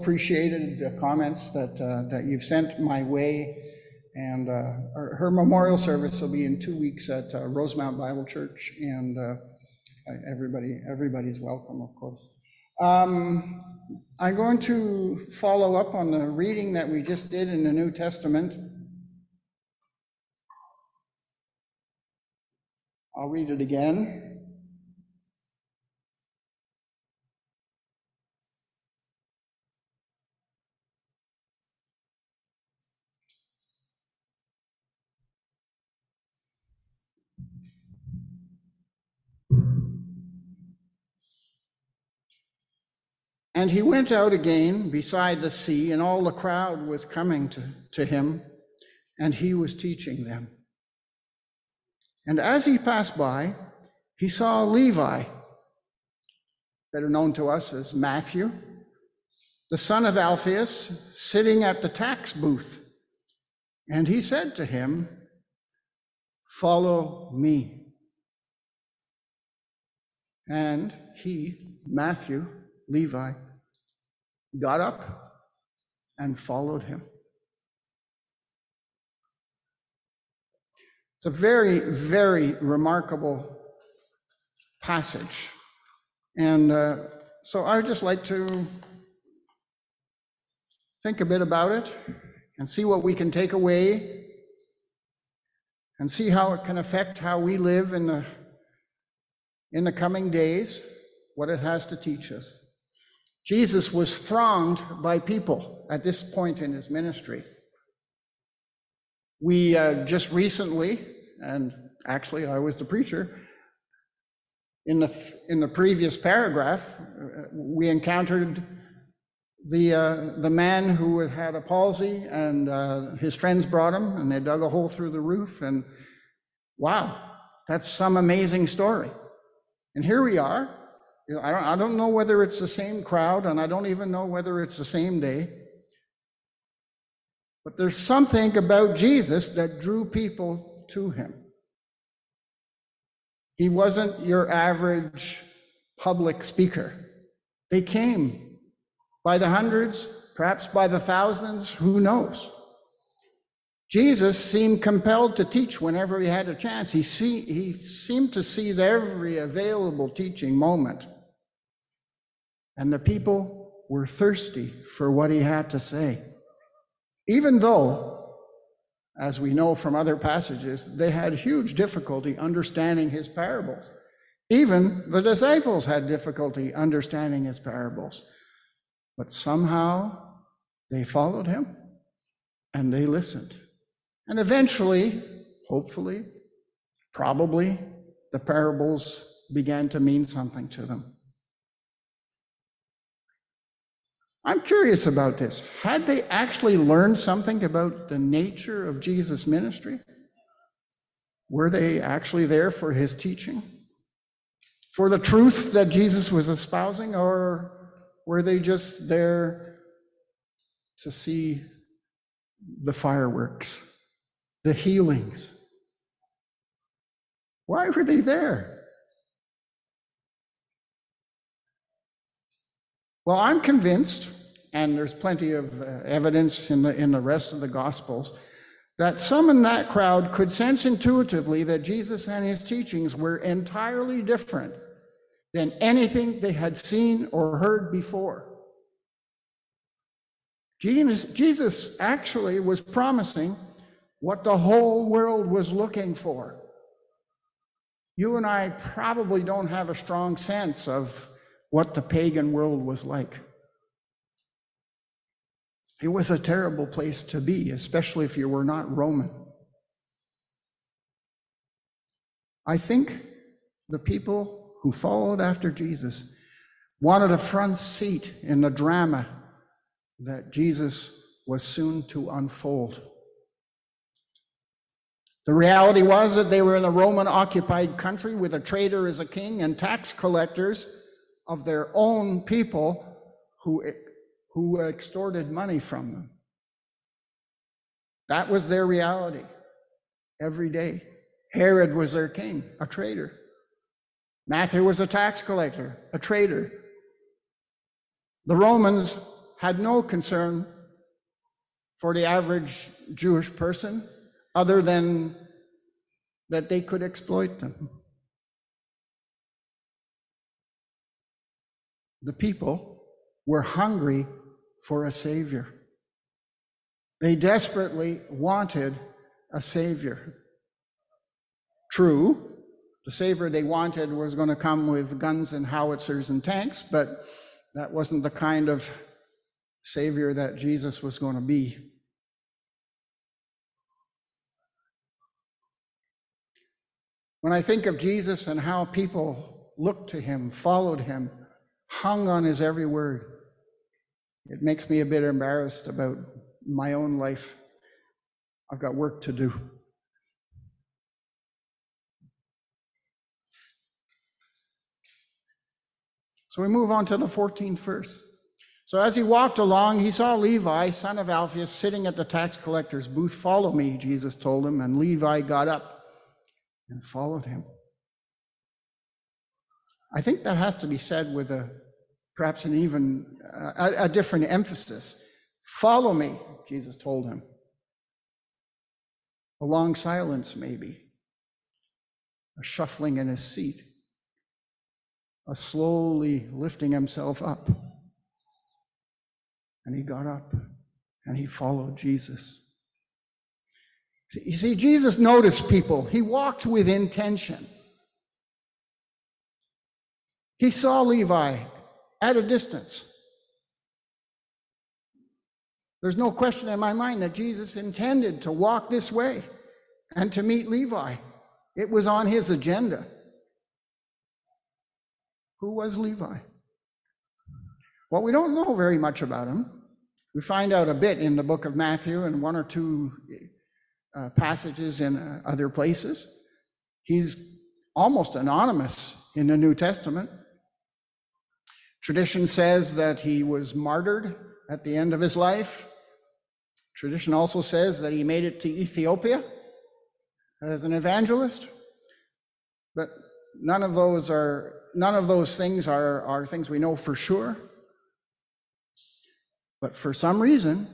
appreciated the comments that, uh, that you've sent my way. And uh, her memorial service will be in two weeks at uh, Rosemount Bible Church, and uh, everybody, everybody's welcome, of course. Um, I'm going to follow up on the reading that we just did in the New Testament. I'll read it again. And he went out again beside the sea, and all the crowd was coming to, to him, and he was teaching them. And as he passed by, he saw Levi, better known to us as Matthew, the son of Alphaeus, sitting at the tax booth. And he said to him, Follow me. And he, Matthew, Levi, got up and followed him. It's a very, very remarkable passage. And uh, so I'd just like to think a bit about it and see what we can take away and see how it can affect how we live in the, in the coming days, what it has to teach us. Jesus was thronged by people at this point in his ministry. We uh, just recently, and actually I was the preacher, in the, in the previous paragraph, uh, we encountered the, uh, the man who had a palsy, and uh, his friends brought him, and they dug a hole through the roof, and wow, that's some amazing story. And here we are, you know, I don't, I don't know whether it's the same crowd, and I don't even know whether it's the same day. But there's something about Jesus that drew people to him. He wasn't your average public speaker. They came by the hundreds, perhaps by the thousands, who knows? Jesus seemed compelled to teach whenever he had a chance. He, see, he seemed to seize every available teaching moment. And the people were thirsty for what he had to say. Even though, as we know from other passages, they had huge difficulty understanding his parables. Even the disciples had difficulty understanding his parables. But somehow they followed him and they listened. And eventually, hopefully, probably, the parables began to mean something to them. I'm curious about this. Had they actually learned something about the nature of Jesus' ministry? Were they actually there for his teaching? For the truth that Jesus was espousing? Or were they just there to see the fireworks, the healings? Why were they there? Well, I'm convinced and there's plenty of uh, evidence in the, in the rest of the Gospels, that some in that crowd could sense intuitively that Jesus and his teachings were entirely different than anything they had seen or heard before. Jesus, Jesus actually was promising what the whole world was looking for. You and I probably don't have a strong sense of what the pagan world was like. It was a terrible place to be, especially if you were not Roman. I think the people who followed after Jesus wanted a front seat in the drama that Jesus was soon to unfold. The reality was that they were in a Roman occupied country with a traitor as a king and tax collectors of their own people who who extorted money from them. That was their reality every day. Herod was their king, a traitor. Matthew was a tax collector, a traitor. The Romans had no concern for the average Jewish person other than that they could exploit them. The people were hungry for a Savior. They desperately wanted a Savior. True, the Savior they wanted was going to come with guns and howitzers and tanks, but that wasn't the kind of Savior that Jesus was going to be. When I think of Jesus and how people looked to him, followed him, hung on his every word, it makes me a bit embarrassed about my own life. I've got work to do. So we move on to the 14th verse. So as he walked along, he saw Levi, son of Alphaeus, sitting at the tax collector's booth. Follow me, Jesus told him. And Levi got up and followed him. I think that has to be said with a perhaps an even uh, a, a different emphasis. Follow me, Jesus told him. A long silence, maybe, a shuffling in his seat, a slowly lifting himself up. And he got up and he followed Jesus. You see, Jesus noticed people, he walked with intention. He saw Levi at a distance. There's no question in my mind that Jesus intended to walk this way and to meet Levi. It was on his agenda. Who was Levi? Well, we don't know very much about him. We find out a bit in the book of Matthew and one or two uh, passages in uh, other places. He's almost anonymous in the New Testament. Tradition says that he was martyred at the end of his life. Tradition also says that he made it to Ethiopia as an evangelist. But none of those are none of those things are, are things we know for sure. But for some reason,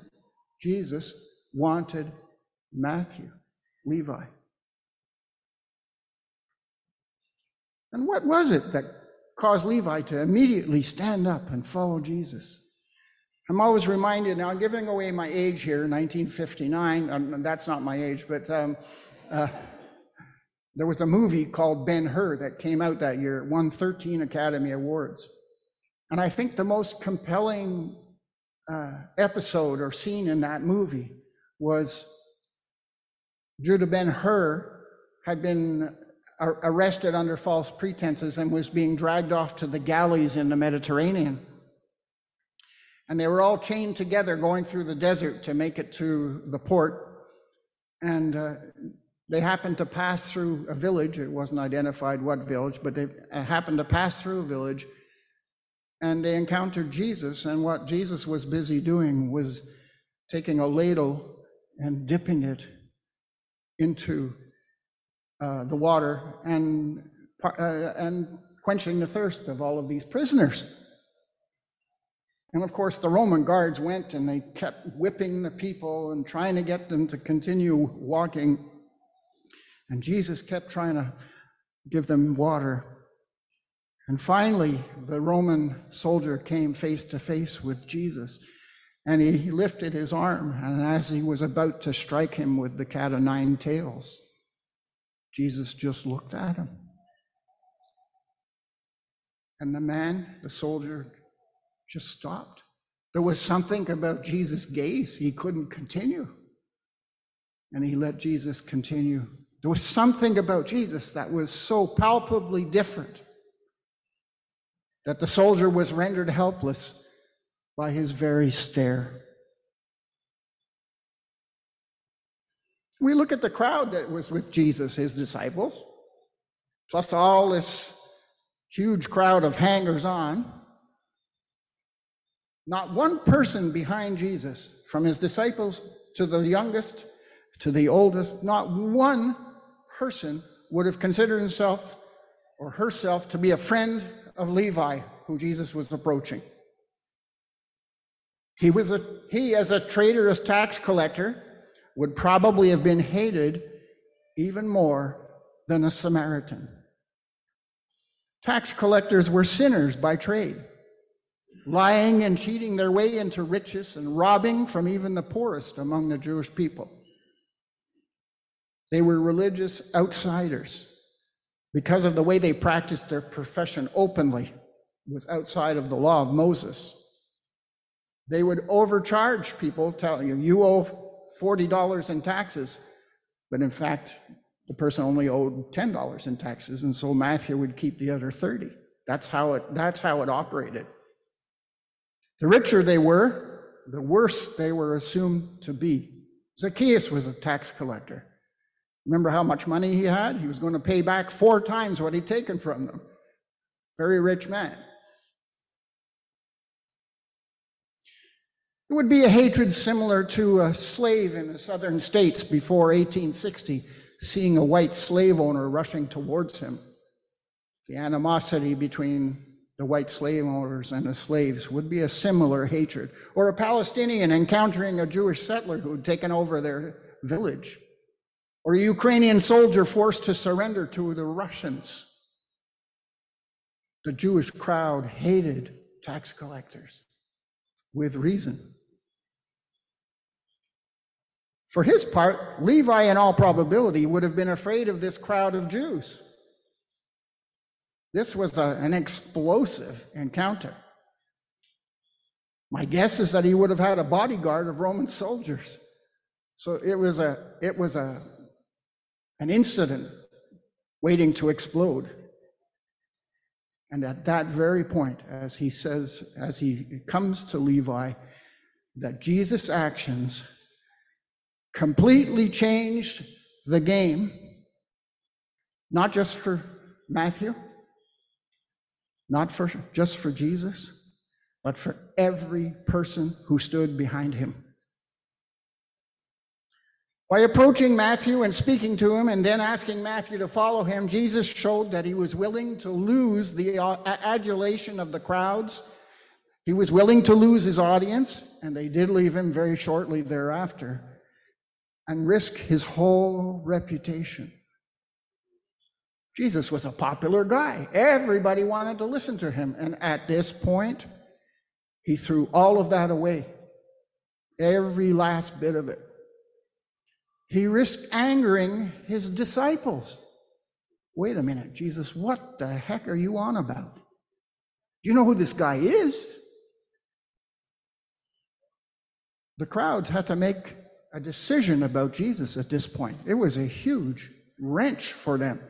Jesus wanted Matthew, Levi. And what was it that caused Levi to immediately stand up and follow Jesus? I'm always reminded now, I'm giving away my age here, 1959. Um, that's not my age, but um, uh, there was a movie called Ben Hur that came out that year. Won 13 Academy Awards. And I think the most compelling uh, episode or scene in that movie was Judah Ben Hur had been arrested under false pretenses and was being dragged off to the galleys in the Mediterranean. And they were all chained together going through the desert to make it to the port. And uh, they happened to pass through a village. It wasn't identified what village, but they uh, happened to pass through a village. And they encountered Jesus. And what Jesus was busy doing was taking a ladle and dipping it into uh, the water and, uh, and quenching the thirst of all of these prisoners. And of course, the Roman guards went and they kept whipping the people and trying to get them to continue walking. And Jesus kept trying to give them water. And finally, the Roman soldier came face to face with Jesus. And he lifted his arm, and as he was about to strike him with the cat o' nine tails, Jesus just looked at him. And the man, the soldier, just stopped. There was something about Jesus' gaze, he couldn't continue. And he let Jesus continue. There was something about Jesus that was so palpably different that the soldier was rendered helpless by his very stare. We look at the crowd that was with Jesus, his disciples, plus all this huge crowd of hangers on. Not one person behind Jesus, from his disciples to the youngest to the oldest, not one person would have considered himself or herself to be a friend of Levi, who Jesus was approaching. He was a he as a traitorous tax collector would probably have been hated even more than a Samaritan. Tax collectors were sinners by trade, lying and cheating their way into riches and robbing from even the poorest among the Jewish people. They were religious outsiders because of the way they practiced their profession openly was outside of the law of Moses. They would overcharge people, telling you, you owe $40 in taxes. But in fact, the person only owed $10 in taxes. And so Matthew would keep the other 30. That's how it, that's how it operated. The richer they were, the worse they were assumed to be. Zacchaeus was a tax collector. Remember how much money he had? He was going to pay back four times what he'd taken from them. Very rich man. It would be a hatred similar to a slave in the southern states before 1860, seeing a white slave owner rushing towards him. The animosity between the white slave owners and the slaves would be a similar hatred. Or a Palestinian encountering a Jewish settler who had taken over their village. Or a Ukrainian soldier forced to surrender to the Russians. The Jewish crowd hated tax collectors with reason. For his part, Levi, in all probability, would have been afraid of this crowd of Jews. This was a, an explosive encounter. My guess is that he would have had a bodyguard of Roman soldiers. So it was a it was a an incident waiting to explode. And at that very point, as he says, as he comes to Levi, that Jesus' actions completely changed the game, not just for Matthew, not for just for Jesus, but for every person who stood behind him. By approaching Matthew and speaking to him and then asking Matthew to follow him, Jesus showed that he was willing to lose the uh, adulation of the crowds. He was willing to lose his audience, and they did leave him very shortly thereafter and risk his whole reputation. Jesus was a popular guy. Everybody wanted to listen to him. And at this point, he threw all of that away, every last bit of it. He risked angering his disciples. Wait a minute, Jesus, what the heck are you on about? Do you know who this guy is? The crowds had to make a decision about Jesus at this point. It was a huge wrench for them.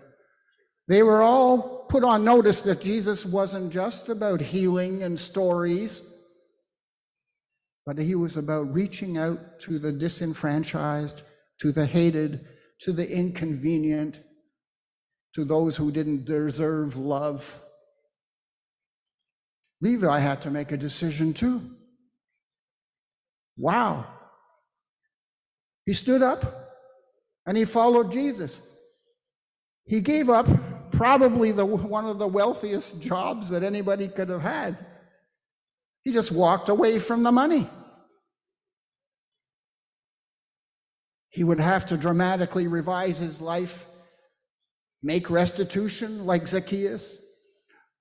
They were all put on notice that Jesus wasn't just about healing and stories, but he was about reaching out to the disenfranchised, to the hated, to the inconvenient, to those who didn't deserve love. Levi had to make a decision too. Wow, he stood up and he followed Jesus. He gave up probably the, one of the wealthiest jobs that anybody could have had. He just walked away from the money. He would have to dramatically revise his life, make restitution like Zacchaeus,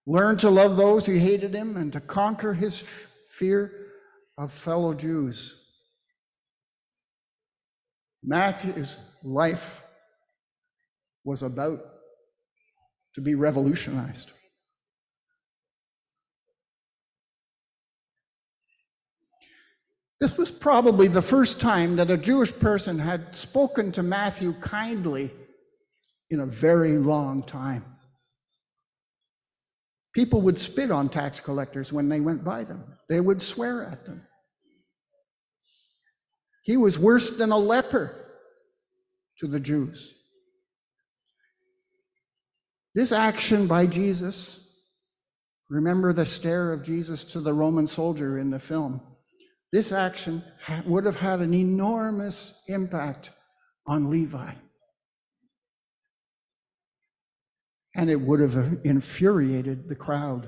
learn to love those who hated him, and to conquer his fear of fellow Jews. Matthew's life was about to be revolutionized. This was probably the first time that a Jewish person had spoken to Matthew kindly in a very long time. People would spit on tax collectors when they went by them, they would swear at them. He was worse than a leper to the Jews. This action by Jesus, remember the stare of Jesus to the Roman soldier in the film. This action would have had an enormous impact on Levi. And it would have infuriated the crowd.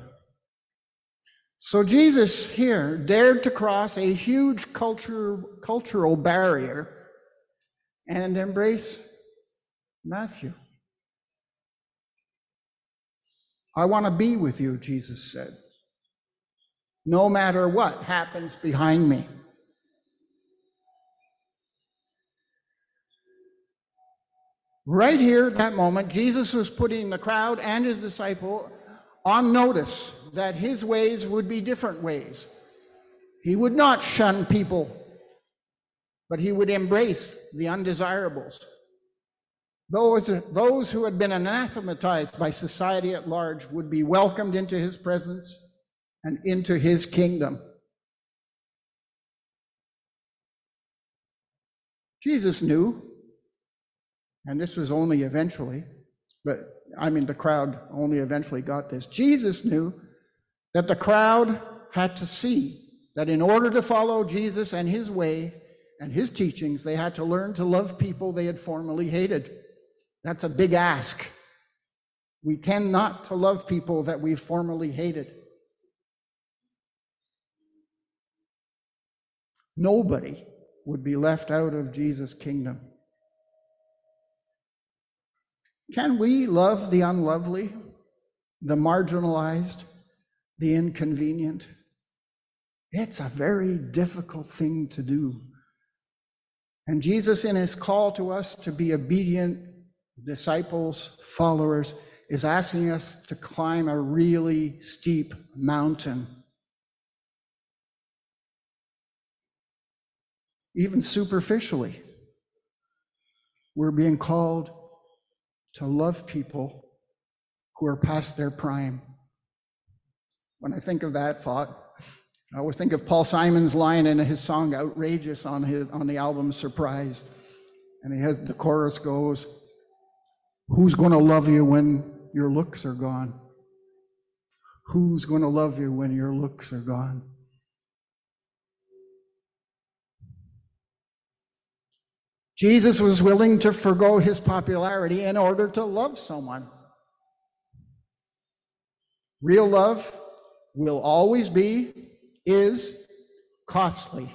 So Jesus here dared to cross a huge culture, cultural barrier and embrace Matthew. I want to be with you, Jesus said, no matter what happens behind me. Right here, at that moment, Jesus was putting the crowd and his disciple on notice that his ways would be different ways. He would not shun people, but he would embrace the undesirables. Those, those who had been anathematized by society at large would be welcomed into his presence and into his kingdom. Jesus knew, and this was only eventually, but I mean, the crowd only eventually got this. Jesus knew that the crowd had to see that in order to follow Jesus and his way and his teachings, they had to learn to love people they had formerly hated. That's a big ask. We tend not to love people that we formerly hated. Nobody would be left out of Jesus' kingdom. Can we love the unlovely, the marginalized, the inconvenient? It's a very difficult thing to do. And Jesus, in his call to us to be obedient disciples, followers, is asking us to climb a really steep mountain. Even superficially, we're being called to love people who are past their prime. When I think of that thought, I always think of Paul Simon's line in his song Outrageous on, his, on the album Surprise. And he has the chorus goes, Who's going to love you when your looks are gone? Who's going to love you when your looks are gone? Jesus was willing to forego his popularity in order to love someone. Real love will always be, is costly,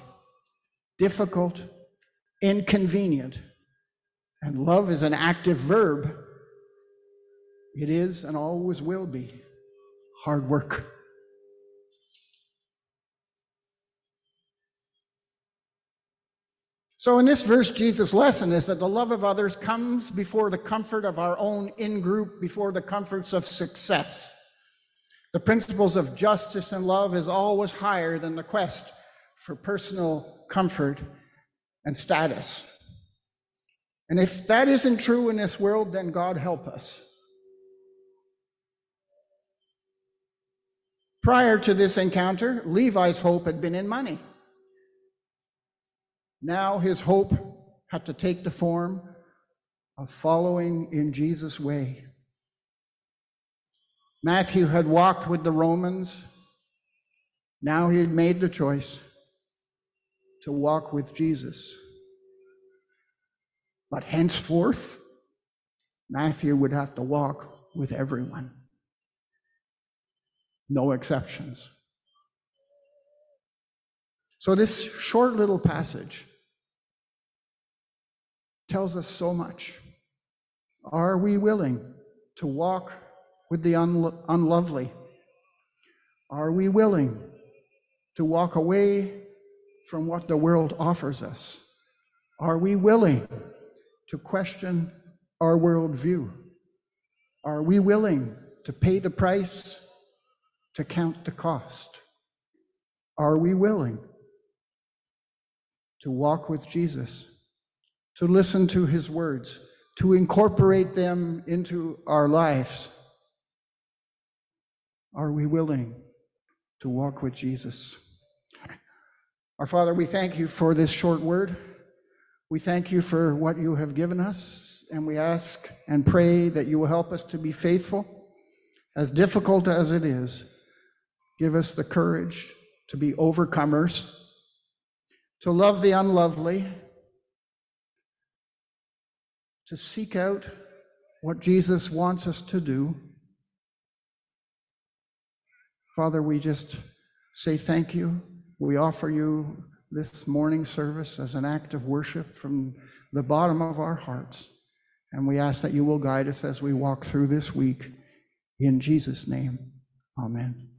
difficult, inconvenient. And love is an active verb. It is and always will be hard work. So, in this verse, Jesus' lesson is that the love of others comes before the comfort of our own in group, before the comforts of success. The principles of justice and love is always higher than the quest for personal comfort and status. And if that isn't true in this world, then God help us. Prior to this encounter, Levi's hope had been in money. Now his hope had to take the form of following in Jesus' way. Matthew had walked with the Romans. Now he had made the choice to walk with Jesus. But henceforth, Matthew would have to walk with everyone, no exceptions. So, this short little passage tells us so much. Are we willing to walk with the unlo- unlovely? Are we willing to walk away from what the world offers us? Are we willing to question our worldview? Are we willing to pay the price, to count the cost? Are we willing to walk with Jesus, to listen to his words, to incorporate them into our lives? Are we willing to walk with Jesus? Our Father, we thank you for this short word. We thank you for what you have given us, and we ask and pray that you will help us to be faithful. As difficult as it is, give us the courage to be overcomers, to love the unlovely, to seek out what Jesus wants us to do. Father, we just say thank you. We offer you this morning service as an act of worship from the bottom of our hearts. And we ask that you will guide us as we walk through this week. In Jesus' name, amen.